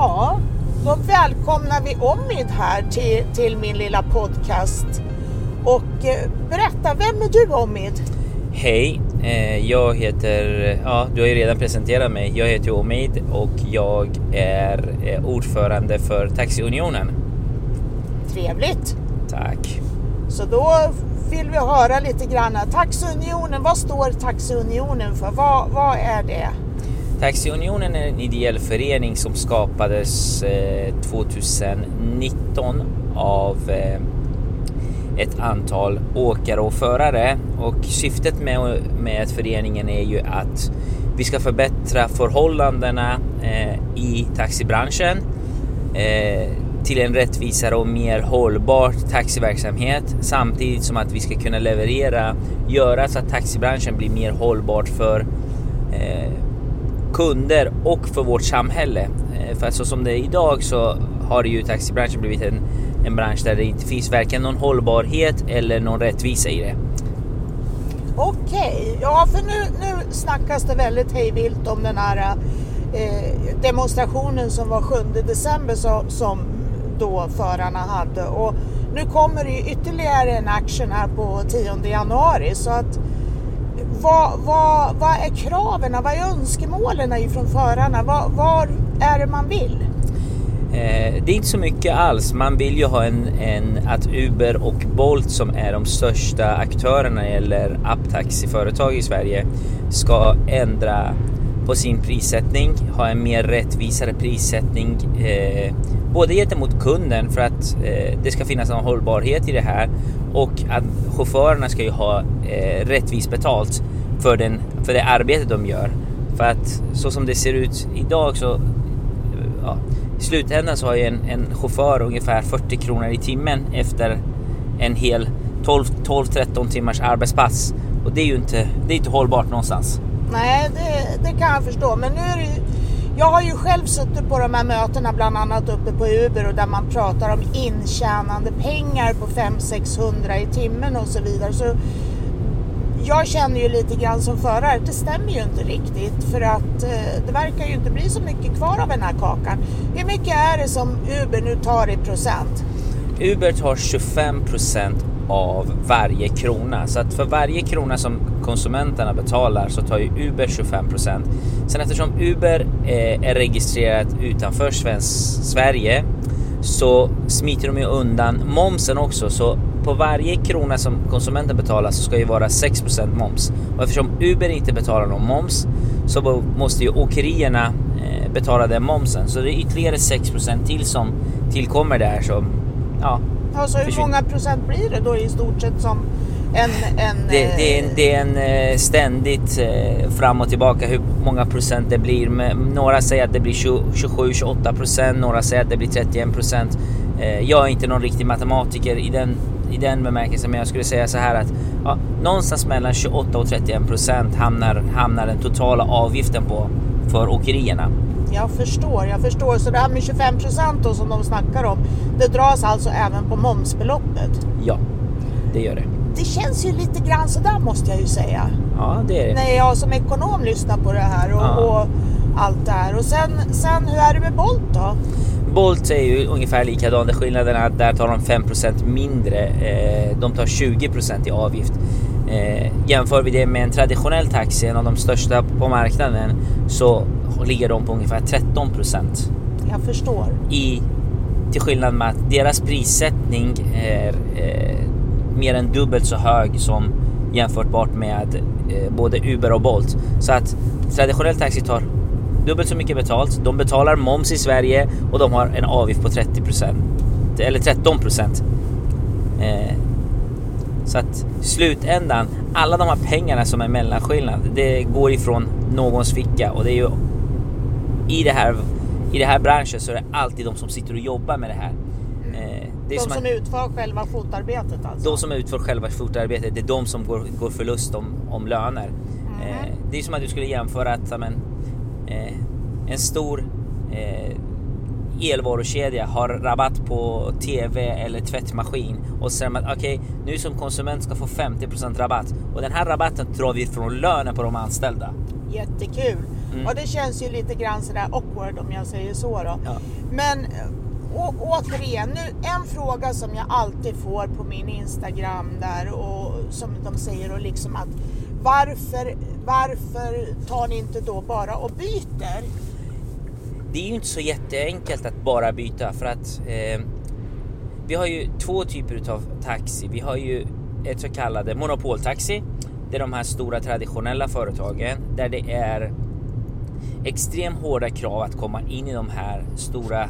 Ja, då välkomnar vi Omid här till, till min lilla podcast. Och eh, berätta, vem är du Omid? Hej, eh, jag heter, ja du har ju redan presenterat mig. Jag heter Omid och jag är eh, ordförande för Taxiunionen. Trevligt. Tack. Så då vill vi höra lite grann. Taxiunionen, vad står Taxiunionen för? Vad, vad är det? Taxiunionen är en ideell förening som skapades eh, 2019 av eh, ett antal åkare och förare. Och syftet med, med föreningen är ju att vi ska förbättra förhållandena eh, i taxibranschen till en rättvisare och mer hållbar taxiverksamhet. Samtidigt som att vi ska kunna leverera, göra så att taxibranschen blir mer hållbart för kunder och för vårt samhälle. Eh, för så som det är idag så har ju taxibranschen blivit en, en bransch där det inte finns varken någon hållbarhet eller någon rättvisa i det. Okej, okay. ja för nu, nu snackas det väldigt hejvilt om den här eh, demonstrationen som var 7 december så, som då förarna hade och nu kommer det ju ytterligare en action här på 10 januari så att vad, vad, vad är kraven, vad är önskemålen ifrån förarna? Vad, vad är det man vill? Eh, det är inte så mycket alls. Man vill ju ha en, en, att Uber och Bolt som är de största aktörerna eller apptaxiföretag i Sverige ska ändra på sin prissättning, ha en mer rättvisare prissättning eh, både gentemot kunden för att eh, det ska finnas en hållbarhet i det här och att chaufförerna ska ju ha eh, rättvist betalt för, den, för det arbete de gör. För att så som det ser ut idag så eh, ja, i slutändan så har ju en, en chaufför ungefär 40 kronor i timmen efter en hel 12-13 timmars arbetspass och det är ju inte, det är inte hållbart någonstans. Nej, det, det kan jag förstå, men nu är det ju jag har ju själv suttit på de här mötena, bland annat uppe på Uber och där man pratar om intjänande pengar på 500-600 i timmen och så vidare. Så jag känner ju lite grann som förare det stämmer ju inte riktigt för att eh, det verkar ju inte bli så mycket kvar av den här kakan. Hur mycket är det som Uber nu tar i procent? Uber tar 25 procent av varje krona. Så att för varje krona som konsumenterna betalar så tar ju Uber 25 procent. Sen eftersom Uber eh, är registrerat utanför Sverige så smiter de ju undan momsen också. Så på varje krona som konsumenten betalar så ska ju vara 6% moms. Och eftersom Uber inte betalar någon moms så måste ju åkerierna eh, betala den momsen. Så det är ytterligare 6% till som tillkommer där. Så ja, Alltså hur många procent blir det då i stort sett som en... en det, det, är en, det är en eh, ständigt eh, fram och tillbaka hur många procent det blir. Några säger att det blir 27-28 procent, några säger att det blir 31 procent. Eh, jag är inte någon riktig matematiker i den, i den bemärkelsen, men jag skulle säga så här att ja, någonstans mellan 28 och 31 procent hamnar, hamnar den totala avgiften på för åkerierna. Jag förstår, jag förstår. Så det här med 25 procent som de snackar om, det dras alltså även på momsbeloppet? Ja, det gör det. Det känns ju lite grann sådär måste jag ju säga. Ja, det är det. När jag som ekonom lyssnar på det här och, ja. och allt det här. Och sen, sen, hur är det med Bolt då? Bolt är ju ungefär likadan. Skillnaden är att där tar de 5% mindre. Eh, de tar 20% i avgift. Eh, jämför vi det med en traditionell taxi, en av de största på marknaden, så ligger de på ungefär 13 procent. Jag förstår. I, till skillnad med att deras prissättning är eh, mer än dubbelt så hög som jämförbart med eh, både Uber och Bolt. Så att traditionell taxi tar dubbelt så mycket betalt. De betalar moms i Sverige och de har en avgift på 30 procent eller 13 procent. Eh, så att slutändan, alla de här pengarna som är mellanskillnad, det går ifrån någons ficka och det är ju i det här i den här branschen så är det alltid de som sitter och jobbar med det här. Eh, det de som, som utför själva fotarbetet alltså? De som utför själva fotarbetet, det är de som går, går förlust om, om löner. Mm. Det är som att du skulle jämföra att men, eh, en stor elvarukedja har rabatt på TV eller tvättmaskin och säger man okej, okay, nu som konsument ska få 50% rabatt och den här rabatten drar vi från lönen på de anställda. Jättekul. Mm. Och det känns ju lite grann sådär awkward om jag säger så då. Ja. Men å, återigen, nu, en fråga som jag alltid får på min Instagram där och som de säger och liksom att varför, varför tar ni inte då bara och byter? Det är ju inte så jätteenkelt att bara byta för att eh, vi har ju två typer av taxi. Vi har ju ett så kallade monopoltaxi. Det är de här stora traditionella företagen där det är extremt hårda krav att komma in i de här stora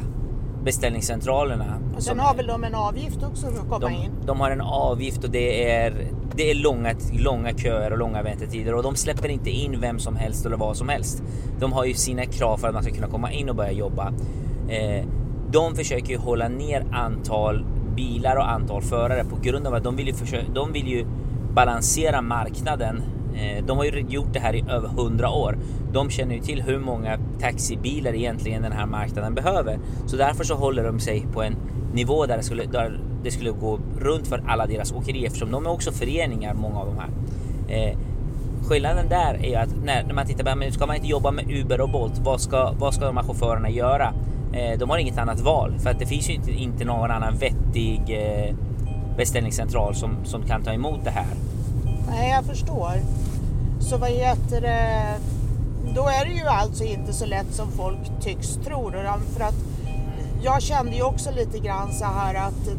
beställningscentralerna. Och sen har väl de en avgift också för att komma de, in? De har en avgift och det är, det är långa, långa köer och långa väntetider och de släpper inte in vem som helst eller vad som helst. De har ju sina krav för att man ska kunna komma in och börja jobba. Eh, de försöker ju hålla ner antal bilar och antal förare på grund av att de vill ju, försöka, de vill ju balansera marknaden. Eh, de har ju gjort det här i över hundra år. De känner ju till hur många taxibilar egentligen den här marknaden behöver. Så därför så håller de sig på en nivå där det skulle, där det skulle gå runt för alla deras åkerier eftersom de är också föreningar, många av de här. Eh, skillnaden där är ju att när, när man tittar på, men ska man inte jobba med Uber och Bolt, vad ska, vad ska de här chaufförerna göra? Eh, de har inget annat val för att det finns ju inte, inte någon annan vettig eh, beställningscentral som, som kan ta emot det här. Nej, jag förstår. Så vad heter det? Då är det ju alltså inte så lätt som folk tycks tro. För att jag kände ju också lite grann så här att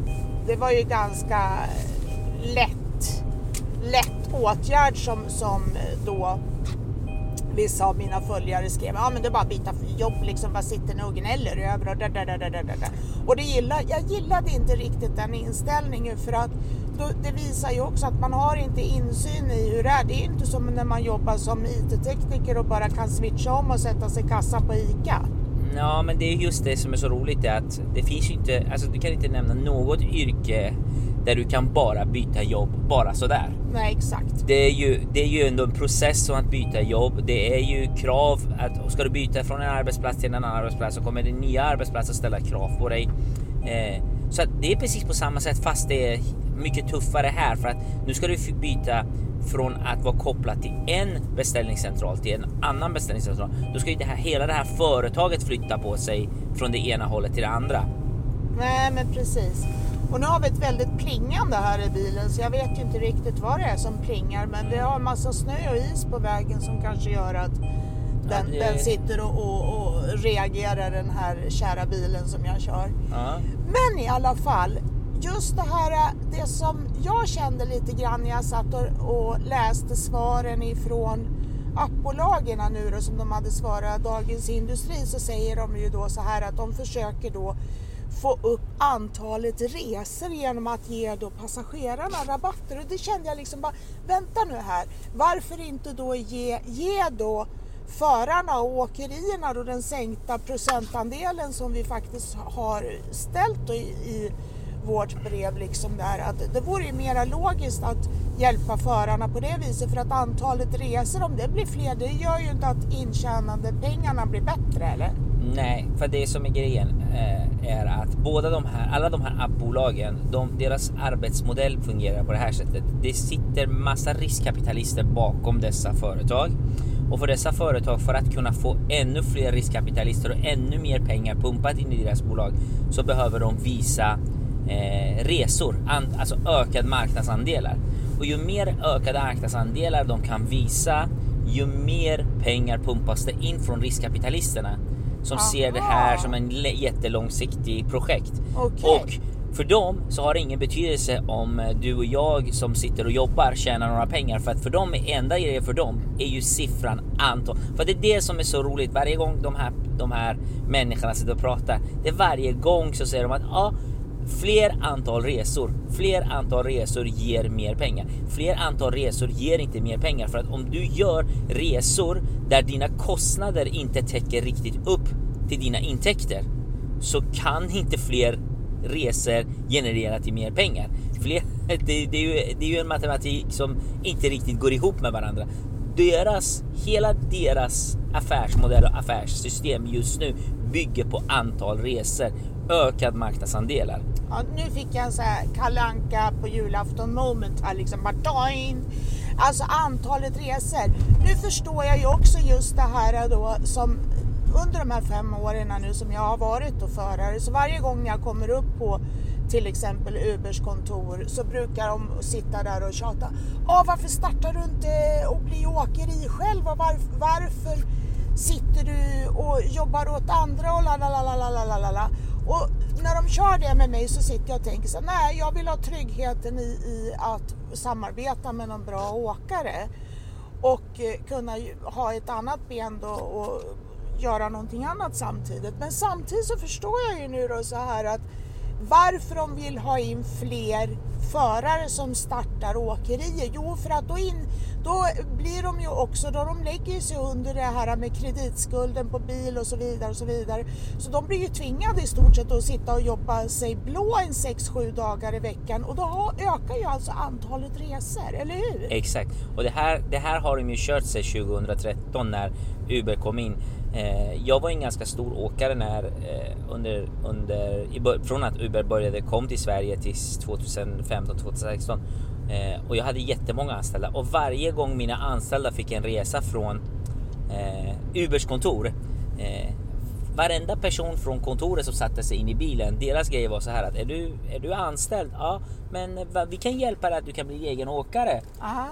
det var ju ganska lätt, lätt åtgärd som, som då vissa av mina följare skrev, ja men det är bara att byta jobb liksom, Bara sitter ni och gnäller över och där, där, där, där, där. Och det gillar, jag gillade inte riktigt den inställningen för att det visar ju också att man har inte insyn i hur det är. Det är inte som när man jobbar som IT-tekniker och bara kan switcha om och sätta sig i kassan på ICA. Ja, men det är just det som är så roligt är att det finns ju inte, alltså du kan inte nämna något yrke där du kan bara byta jobb bara sådär. Nej, exakt. Det är ju, det är ju ändå en process som att byta jobb. Det är ju krav att ska du byta från en arbetsplats till en annan arbetsplats så kommer det nya arbetsplatser ställa krav på dig. Eh, så det är precis på samma sätt fast det är mycket tuffare här för att nu ska du byta från att vara kopplad till en beställningscentral till en annan beställningscentral. Då ska ju det här, hela det här företaget flytta på sig från det ena hållet till det andra. Nej, men precis. Och nu har vi ett väldigt plingande här i bilen så jag vet ju inte riktigt vad det är som plingar men vi har en massa snö och is på vägen som kanske gör att den, ja, det... den sitter och, och, och, reagerar den här kära bilen som jag kör. Ja. Men i alla fall, just det här, eh, det som jag kände lite grann när jag satt och, och läste svaren ifrån appbolagen nu då som de hade svarat Dagens Industri så säger de ju då så här att de försöker då få upp antalet resor genom att ge då passagerarna rabatter. Och det kände jag liksom bara, vänta nu här, varför inte då ge, ge då förarna och åkerierna då den sänkta procentandelen som vi faktiskt har ställt i, i vårt brev liksom där att det vore ju mera logiskt att hjälpa förarna på det viset för att antalet resor om det blir fler det gör ju inte att intjänande pengarna blir bättre eller? Nej, för det som är grejen eh, är att båda de här, alla de här appbolagen, de, deras arbetsmodell fungerar på det här sättet. Det sitter massa riskkapitalister bakom dessa företag och för dessa företag för att kunna få ännu fler riskkapitalister och ännu mer pengar pumpat in i deras bolag så behöver de visa eh, resor, an, alltså ökad marknadsandelar. Och ju mer ökade marknadsandelar de kan visa, ju mer pengar pumpas det in från riskkapitalisterna som Aha. ser det här som en jättelångsiktig projekt. Okay. Och för dem så har det ingen betydelse om du och jag som sitter och jobbar tjänar några pengar för att för dem är enda grejen för dem är ju siffran antal. För det är det som är så roligt varje gång de här, de här människorna sitter och pratar. Det är varje gång så säger de att ja, Fler antal resor, fler antal resor ger mer pengar. Fler antal resor ger inte mer pengar för att om du gör resor där dina kostnader inte täcker riktigt upp till dina intäkter så kan inte fler resor generera till mer pengar. Fler, det, det, är ju, det är ju en matematik som inte riktigt går ihop med varandra. Deras, hela deras affärsmodell och affärssystem just nu bygger på antal resor, ökad marknadsandelar. Ja, nu fick jag en sån här Kalle Anka på julafton moment här liksom. Bara. Alltså antalet resor. Nu förstår jag ju också just det här då som under de här fem åren nu som jag har varit och förare. Så varje gång jag kommer upp på till exempel Ubers kontor så brukar de sitta där och tjata. Ah, varför startar du inte och blir åkeri själv? Och varför, varför sitter du och jobbar åt andra och la la la la la la la Och när de kör det med mig så sitter jag och tänker så nej jag vill ha tryggheten i, i att samarbeta med någon bra åkare och eh, kunna ha ett annat ben då och göra någonting annat samtidigt. Men samtidigt så förstår jag ju nu då så här att varför de vill ha in fler förare som startar åkerier? Jo, för att då, in, då blir de ju också, då de lägger sig under det här med kreditskulden på bil och så vidare och så vidare. Så de blir ju tvingade i stort sett att sitta och jobba sig blå en 6-7 dagar i veckan och då ökar ju alltså antalet resor, eller hur? Exakt, och det här, det här har de ju kört sig 2013 när Uber kom in. Eh, jag var en ganska stor åkare när eh, under, under, från att Uber började kom till Sverige till 2015, 2016 eh, och jag hade jättemånga anställda och varje gång mina anställda fick en resa från eh, Ubers kontor eh, Varenda person från kontoret som satte sig in i bilen, deras grej var så här att är du, är du anställd? Ja, men vi kan hjälpa dig att du kan bli egen åkare. Aha.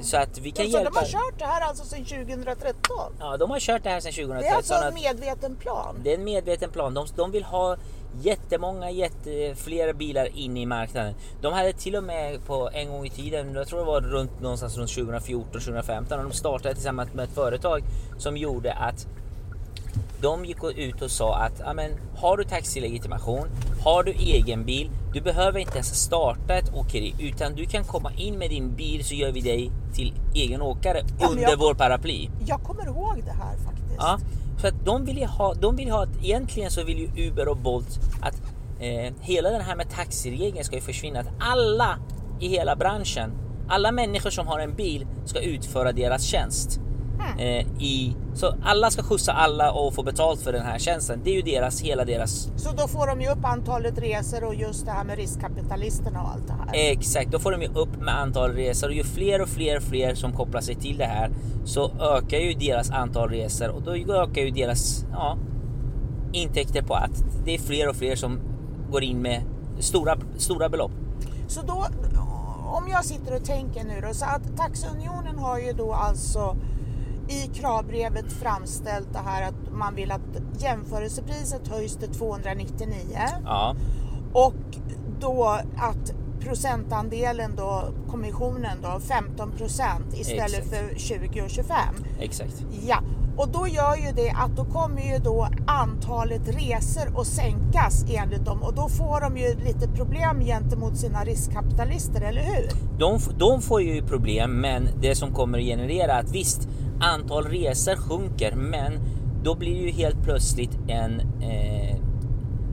Så att vi kan så hjälpa. de har kört det här alltså sedan 2013? Ja, de har kört det här sedan 2013. Det är alltså en medveten plan? Det är en medveten plan. De, de vill ha jättemånga, jätte, fler bilar in i marknaden. De hade till och med på en gång i tiden, jag tror det var runt någonstans runt 2014, 2015, och de startade tillsammans med ett företag som gjorde att de gick ut och sa att amen, har du taxilegitimation, har du egen bil, du behöver inte ens starta ett åkeri utan du kan komma in med din bil så gör vi dig till egen åkare ja, under jag, vår paraply. Jag kommer ihåg det här faktiskt. Ja, för att de vill ha, de vill ha att egentligen så vill ju Uber och Bolt att eh, hela den här med taxiregeln ska ju försvinna. Att alla i hela branschen, alla människor som har en bil ska utföra deras tjänst. Eh, i, så alla ska skjutsa alla och få betalt för den här tjänsten. Det är ju deras, hela deras... Så då får de ju upp antalet resor och just det här med riskkapitalisterna och allt det här. Exakt, då får de ju upp med antal resor och ju fler och fler och fler som kopplar sig till det här så ökar ju deras antal resor och då ökar ju deras ja, intäkter på att det är fler och fler som går in med stora, stora belopp. Så då, om jag sitter och tänker nu då, så att Taxiunionen har ju då alltså i kravbrevet framställt det här att man vill att jämförelsepriset höjs till 299. Ja. Och då att procentandelen då, kommissionen då, 15 procent istället Exakt. för 20 och 25. Exakt. Ja, och då gör ju det att då kommer ju då antalet resor att sänkas enligt dem och då får de ju lite problem gentemot sina riskkapitalister, eller hur? De, de får ju problem, men det som kommer att generera att visst, antal resor sjunker, men då blir det ju helt plötsligt en eh,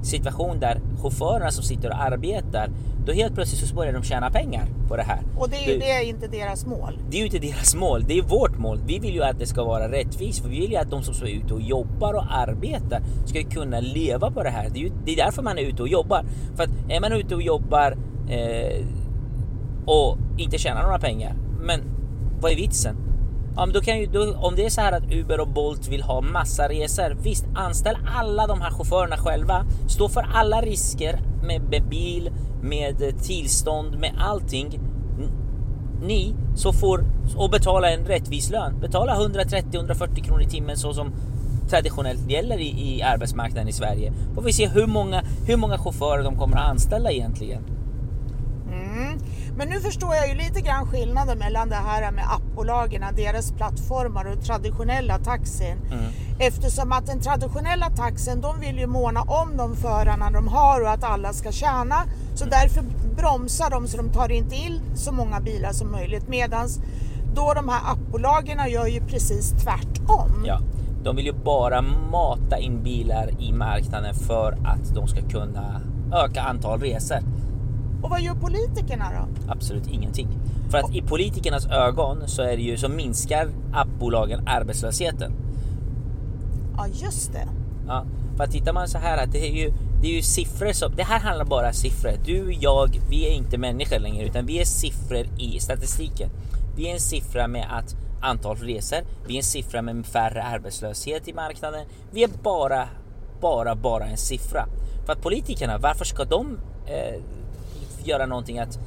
situation där chaufförerna som sitter och arbetar, då helt plötsligt så börjar de tjäna pengar på det här. Och det är ju det är inte deras mål. Det är ju inte deras mål, det är vårt mål. Vi vill ju att det ska vara rättvist, för vi vill ju att de som är ute och jobbar och arbetar ska kunna leva på det här. Det är, ju, det är därför man är ute och jobbar. För att är man ute och jobbar eh, och inte tjänar några pengar, men vad är vitsen? Ja, men då kan ju, då, om det är så här att Uber och Bolt vill ha massa resor, visst anställ alla de här chaufförerna själva. Stå för alla risker med, med bil, med eh, tillstånd, med allting. Ni så får och betala en rättvis lön. Betala 130-140 kronor i timmen så som traditionellt gäller i, i arbetsmarknaden i Sverige. Får vi se hur många, hur många chaufförer de kommer att anställa egentligen. Mm. Men nu förstår jag ju lite grann skillnaden mellan det här med appbolagen, deras plattformar och traditionella taxin. Mm. Eftersom att den traditionella taxin, de vill ju måna om de förarna de har och att alla ska tjäna. Så mm. därför bromsar de så de tar inte in så många bilar som möjligt. Medans då de här appbolagen gör ju precis tvärtom. Ja. De vill ju bara mata in bilar i marknaden för att de ska kunna öka antal resor. Och vad gör politikerna då? Absolut ingenting. För att i politikernas ögon så är det ju så minskar appbolagen arbetslösheten. Ja, just det. Ja, för att tittar man så här att det är ju, det är ju siffror som, det här handlar bara om siffror. Du, jag, vi är inte människor längre utan vi är siffror i statistiken. Vi är en siffra med att antal resor, vi är en siffra med färre arbetslöshet i marknaden. Vi är bara, bara, bara en siffra. För att politikerna, varför ska de eh, göra någonting att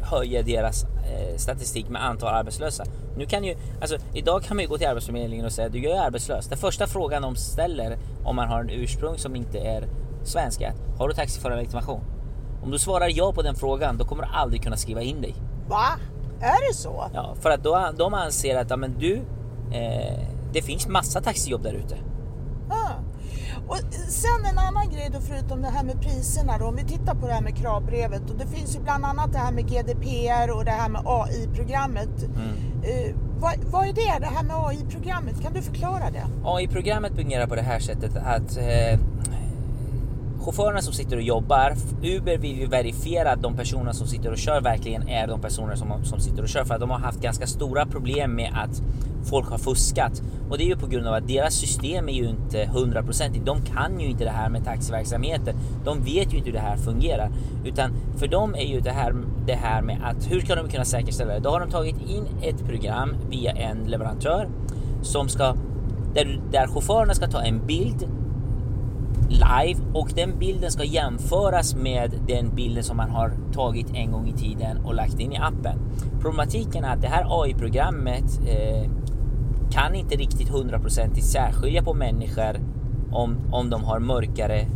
höja deras eh, statistik med antal arbetslösa. Nu kan ju, alltså idag kan man ju gå till Arbetsförmedlingen och säga du är arbetslös. Den första frågan de ställer om man har en ursprung som inte är svenska, har du taxiförarlegitimation? Om du svarar ja på den frågan, då kommer du aldrig kunna skriva in dig. Va? Är det så? Ja, för att då, de anser att ja, men du, eh, det finns massa taxijobb där ute. Och sen en annan grej då förutom det här med priserna då, om vi tittar på det här med kravbrevet och det finns ju bland annat det här med GDPR och det här med AI-programmet. Mm. Uh, vad, vad, är det, det här med AI-programmet? Kan du förklara det? AI-programmet fungerar på det här sättet att eh, chaufförerna som sitter och jobbar, Uber vill ju verifiera att de personer som sitter och kör verkligen är de personer som, som sitter och kör för att de har haft ganska stora problem med att folk har fuskat och det är ju på grund av att deras system är ju inte hundraprocentigt. De kan ju inte det här med taxiverksamheten. De vet ju inte hur det här fungerar utan för dem är ju det här det här med att hur ska de kunna säkerställa det? Då har de tagit in ett program via en leverantör som ska där, där chaufförerna ska ta en bild live och den bilden ska jämföras med den bilden som man har tagit en gång i tiden och lagt in i appen. Problematiken är att det här AI-programmet eh, kan inte riktigt hundraprocentigt särskilja på människor om, om de har mörkare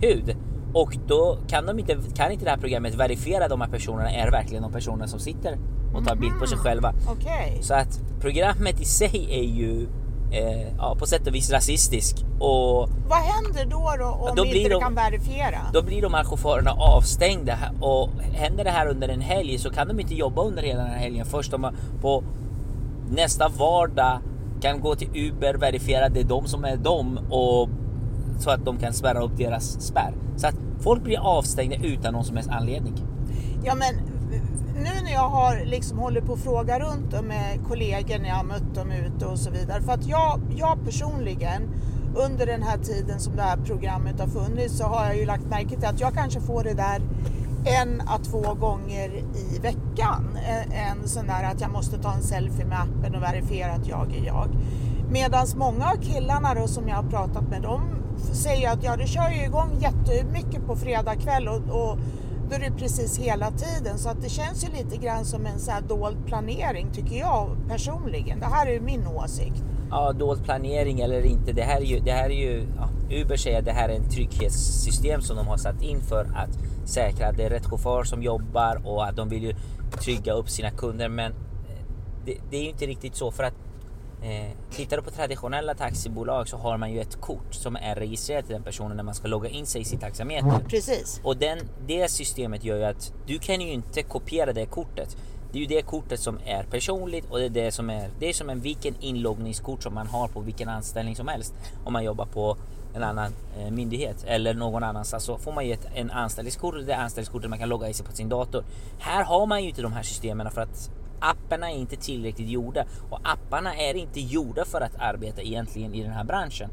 hud. Och då kan, de inte, kan inte det här programmet verifiera de här personerna är verkligen de personer som sitter och tar bild på sig mhm. själva. Okay. Så att programmet i sig är ju eh, ja, på sätt och vis rasistisk. Och Vad händer då, då om då inte de, kan verifiera? Då blir de här chaufförerna avstängda och händer det här under en helg så kan de inte jobba under hela den här helgen. Först de på nästa vardag kan gå till Uber, verifiera det är de som är de och så att de kan spärra upp deras spärr. Så att folk blir avstängda utan någon som helst anledning. Ja, men nu när jag har liksom hållit på att fråga runt med kollegor när jag har mött dem ute och så vidare. För att jag, jag personligen under den här tiden som det här programmet har funnits så har jag ju lagt märke till att jag kanske får det där en à två gånger i veckan. En sån där att jag måste ta en selfie med appen och verifiera att jag är jag. Medan många av killarna då som jag har pratat med de säger att ja, det kör ju igång jättemycket på fredag kväll och, och då är det precis hela tiden så att det känns ju lite grann som en så här dold planering tycker jag personligen. Det här är ju min åsikt. Ja, dold planering eller inte. Det här är ju, det här är ju ja, Uber säger att det här är en trygghetssystem som de har satt in för att säkra att det är rätt chaufför som jobbar och att de vill ju trygga upp sina kunder. Men eh, det, det är ju inte riktigt så för att Eh, tittar du på traditionella taxibolag så har man ju ett kort som är registrerat till den personen när man ska logga in sig i sitt taxameter. Precis. Och den, det systemet gör ju att du kan ju inte kopiera det kortet. Det är ju det kortet som är personligt och det är det som är, det är som en vilken inloggningskort som man har på vilken anställning som helst. Om man jobbar på en annan eh, myndighet eller någon annanstans så får man ju ett en anställningskort det är anställningskortet man kan logga i sig på sin dator. Här har man ju inte de här systemen för att apparna är inte tillräckligt gjorda och apparna är inte gjorda för att arbeta egentligen i den här branschen.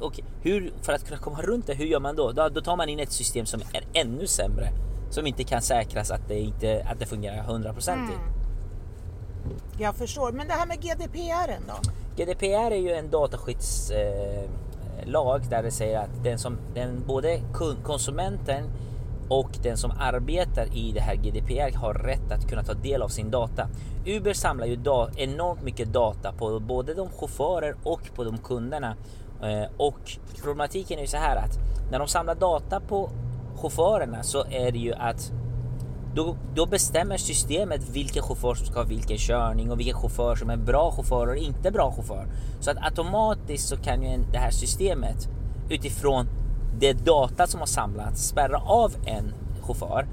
Och hur, för att kunna komma runt det, hur gör man då? då? Då tar man in ett system som är ännu sämre, som inte kan säkras att det, inte, att det fungerar hundraprocentigt. Mm. Jag förstår, men det här med GDPR då? GDPR är ju en dataskyddslag eh, lag där det säger att den som, den, både konsumenten och den som arbetar i det här GDPR har rätt att kunna ta del av sin data. Uber samlar ju enormt mycket data på både de chaufförer och på de kunderna. Eh, och problematiken är ju så här att när de samlar data på chaufförerna så är det ju att då, då, bestämmer systemet vilken chaufför som ska ha vilken körning och vilken chaufför som är bra chaufför och inte bra chaufför. Så att automatiskt så kan ju det här systemet utifrån det data som har samlats spärra av en chaufför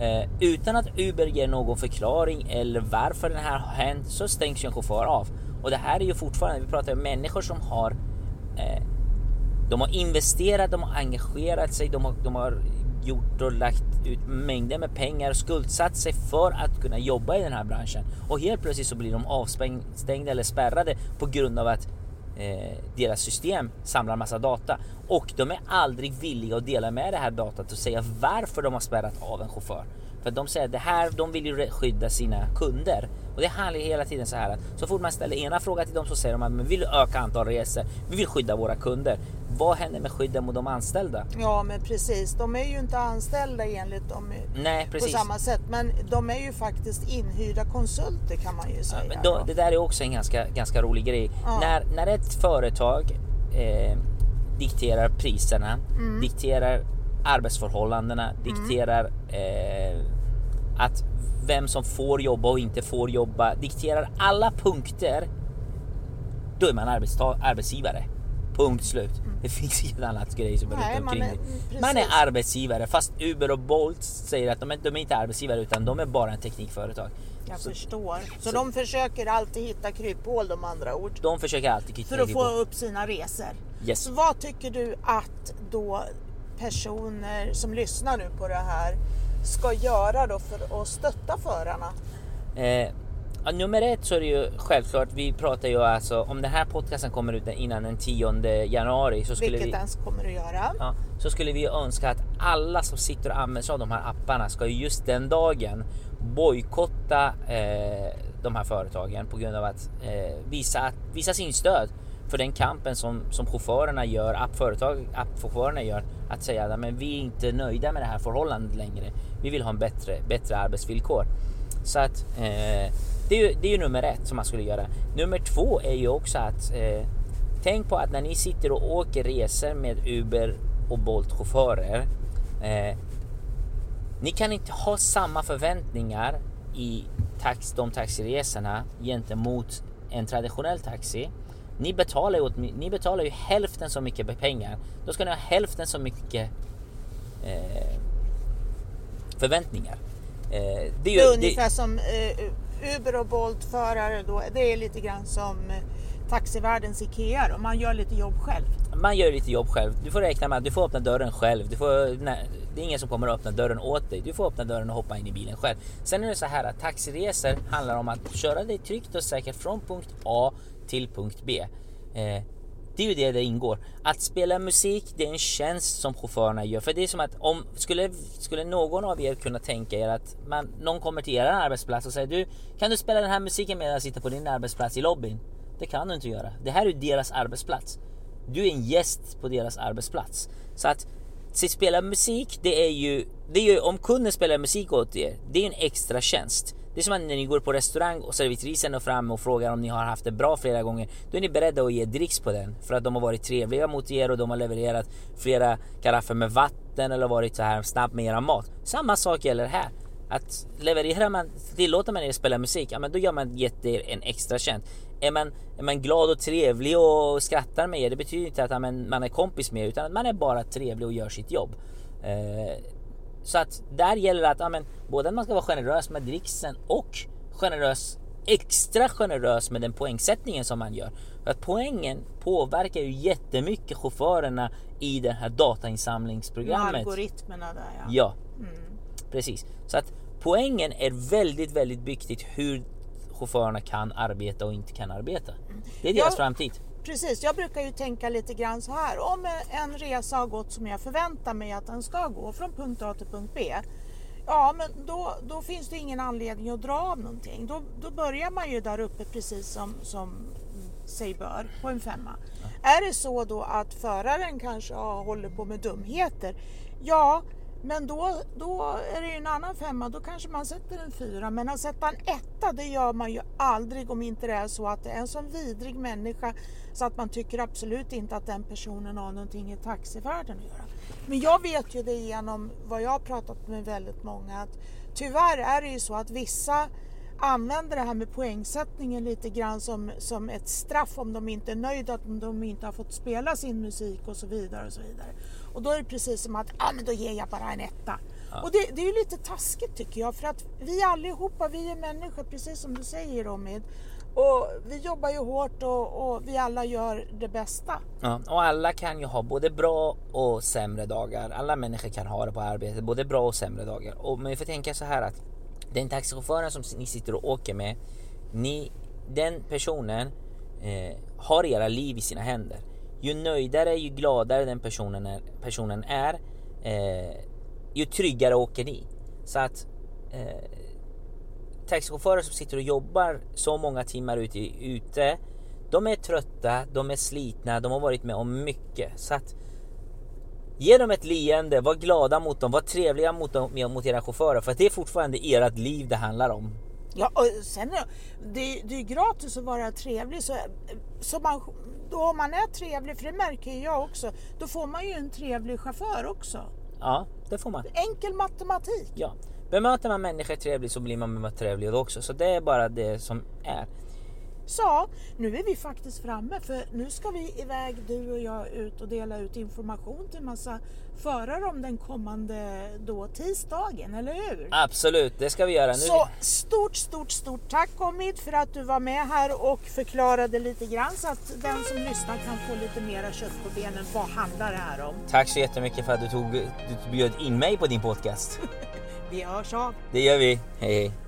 eh, utan att Uber ger någon förklaring eller varför det här har hänt så stängs ju en chaufför av. Och det här är ju fortfarande, vi pratar om människor som har eh, de har investerat, de har engagerat sig, de har, de har gjort och lagt ut mängder med pengar och skuldsatt sig för att kunna jobba i den här branschen. Och helt plötsligt så blir de avstängda eller spärrade på grund av att eh, deras system samlar massa data och de är aldrig villiga att dela med det här datat och säga varför de har spärrat av en chaufför. För de säger att det här, de vill ju skydda sina kunder. Och det handlar hela tiden så här att så fort man ställer ena frågan till dem så säger de att vi vill öka antal resor, vi vill skydda våra kunder. Vad händer med skydden mot de anställda? Ja men precis, de är ju inte anställda enligt dem Nej, på samma sätt. Men de är ju faktiskt inhyrda konsulter kan man ju säga. Ja, då, det där är också en ganska, ganska rolig grej. Ja. När, när ett företag eh, dikterar priserna, mm. dikterar arbetsförhållandena, mm. dikterar eh, att vem som får jobba och inte får jobba, dikterar alla punkter, då är man arbetsgivare. Punkt slut. Mm. Det finns inget annat grej som Nej, man, är, man är arbetsgivare fast Uber och Bolt säger att de är, de är inte arbetsgivare utan de är bara en teknikföretag. Jag så, förstår. Så, så, de försöker alltid hitta kryphål de andra ord? De försöker alltid hitta För att få upp sina resor? Yes. Så vad tycker du att då personer som lyssnar nu på det här ska göra då för att stötta förarna? Eh, ja, nummer ett så är det ju självklart, vi pratar ju alltså om den här podcasten kommer ut innan den 10 januari. Så skulle Vilket vi, ens kommer att göra. Ja, så skulle vi önska att alla som sitter och använder sig av de här apparna ska just den dagen bojkotta eh, de här företagen på grund av att eh, visa, visa sin stöd för den kampen som, som chaufförerna gör, appföretag, appchaufförerna gör, att säga att vi är inte nöjda med det här förhållandet längre. Vi vill ha en bättre, bättre arbetsvillkor. Så att eh, det, är ju, det är ju nummer ett som man skulle göra. Nummer två är ju också att eh, tänk på att när ni sitter och åker resor med Uber och Bolt chaufförer. Eh, ni kan inte ha samma förväntningar i tax, de taxiresorna gentemot en traditionell taxi ni betalar, ju, ni betalar ju hälften så mycket pengar. Då ska ni ha hälften så mycket eh, förväntningar. Eh, det, det är ungefär det, som eh, Uber och Bolt-förare då. Det är lite grann som eh, taxivärldens IKEA då. Man gör lite jobb själv. Man gör lite jobb själv. Du får räkna med att du får öppna dörren själv. Du får, nej, det är ingen som kommer att öppna dörren åt dig. Du får öppna dörren och hoppa in i bilen själv. Sen är det så här att taxiresor handlar om att köra dig tryggt och säkert från punkt A till punkt B. Eh, det är ju det det ingår. Att spela musik, det är en tjänst som chaufförerna gör. För det är som att om skulle, skulle någon av er kunna tänka er att man, någon kommer till er arbetsplats och säger du, kan du spela den här musiken medan jag sitter på din arbetsplats i lobbyn? Det kan du inte göra. Det här är deras arbetsplats. Du är en gäst på deras arbetsplats. Så att att spela musik, det är ju, det är ju om kunden spelar musik åt er, det är en extra tjänst. Det är som att när ni går på restaurang och servitrisen är fram och frågar om ni har haft det bra flera gånger. Då är ni beredda att ge dricks på den för att de har varit trevliga mot er och de har levererat flera karaffer med vatten eller varit så här snabbt med era mat. Samma sak gäller här. Att levererar man, tillåter man er spela musik, ja men då gör man gett er en extra tjänst. Är man, är man glad och trevlig och skrattar med er, det betyder inte att ja, man är kompis med er utan att man är bara trevlig och gör sitt jobb. Eh, så att där gäller det att ja, men, både att man ska vara generös med dricksen och generös, extra generös med den poängsättningen som man gör. För att poängen påverkar ju jättemycket chaufförerna i det här datainsamlingsprogrammet. Med algoritmerna där ja. Ja, mm. precis. Så att poängen är väldigt, väldigt viktigt hur chaufförerna kan arbeta och inte kan arbeta. Det är deras ja, framtid. Precis, jag brukar ju tänka lite grann så här. Om en resa har gått som jag förväntar mig att den ska gå från punkt A till punkt B. Ja, men då, då finns det ingen anledning att dra av någonting. Då, då börjar man ju där uppe precis som, som sig bör på en femma. Ja. Är det så då att föraren kanske håller på med dumheter? Ja, men då, då är det ju en annan femma, då kanske man sätter en fyra. Men att sätta en etta, det gör man ju aldrig om inte det är så att det är en sån vidrig människa så att man tycker absolut inte att den personen har någonting i taxivärlden att göra. Men jag vet ju det genom vad jag har pratat med väldigt många att tyvärr är det ju så att vissa använder det här med poängsättningen lite grann som, som ett straff om de inte är nöjda att de inte har fått spela sin musik och så vidare. Och så vidare. Och då är det precis som att, ja men då ger jag bara en etta. Ja. Och det, det, är ju lite taskigt tycker jag för att vi allihopa, vi är människor precis som du säger Romid. Och vi jobbar ju hårt och, och, vi alla gör det bästa. Ja, och alla kan ju ha både bra och sämre dagar. Alla människor kan ha det på arbetet, både bra och sämre dagar. Och, men vi får tänka så här att den taxichauffören som ni sitter och åker med, ni, den personen eh, har era liv i sina händer. Ju nöjdare, ju gladare den personen är, personen är eh, ju tryggare åker ni. Så att eh, taxichaufförer som sitter och jobbar så många timmar ute, ute de är trötta, de är slitna, de har varit med om mycket. Så att Ge dem ett leende, var glada mot dem, var trevliga mot, dem, mot era chaufförer för det är fortfarande ert liv det handlar om. Ja, och sen det, det är gratis att vara trevlig så, så man, då om man är trevlig, för det märker jag också, då får man ju en trevlig chaufför också. Ja, det får man. Enkel matematik. Ja. Bemöter man människor trevligt så blir man bemött trevligt också. Så det är bara det som är. Så, nu är vi faktiskt framme för nu ska vi iväg du och jag ut och dela ut information till massa förare om den kommande då tisdagen, eller hur? Absolut, det ska vi göra. Nu... Så stort, stort, stort tack Omid för att du var med här och förklarade lite grann så att den som lyssnar kan få lite mera kött på benen. Vad handlar det här om? Tack så jättemycket för att du, tog, du bjöd in mig på din podcast. vi hörs av. Det gör vi. Hej hej.